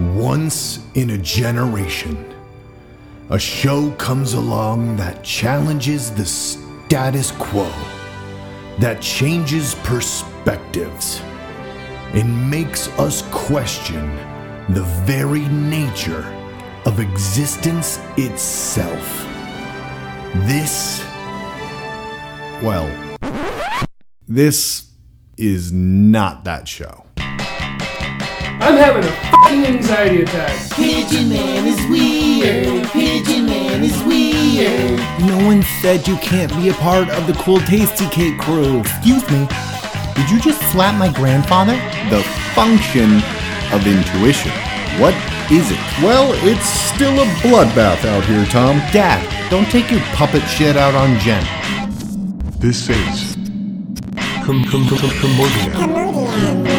Once in a generation, a show comes along that challenges the status quo, that changes perspectives, and makes us question the very nature of existence itself. This, well, this is not that show. I'm having a fucking anxiety attack. Pigeon Man is weird. Pigeon Man is weird. No one said you can't be a part of the cool tasty cake crew. Excuse me, did you just slap my grandfather? The function of intuition. What is it? Well, it's still a bloodbath out here, Tom. Dad, don't take your puppet shit out on Jen. This is Com- Com- Com- Komodia.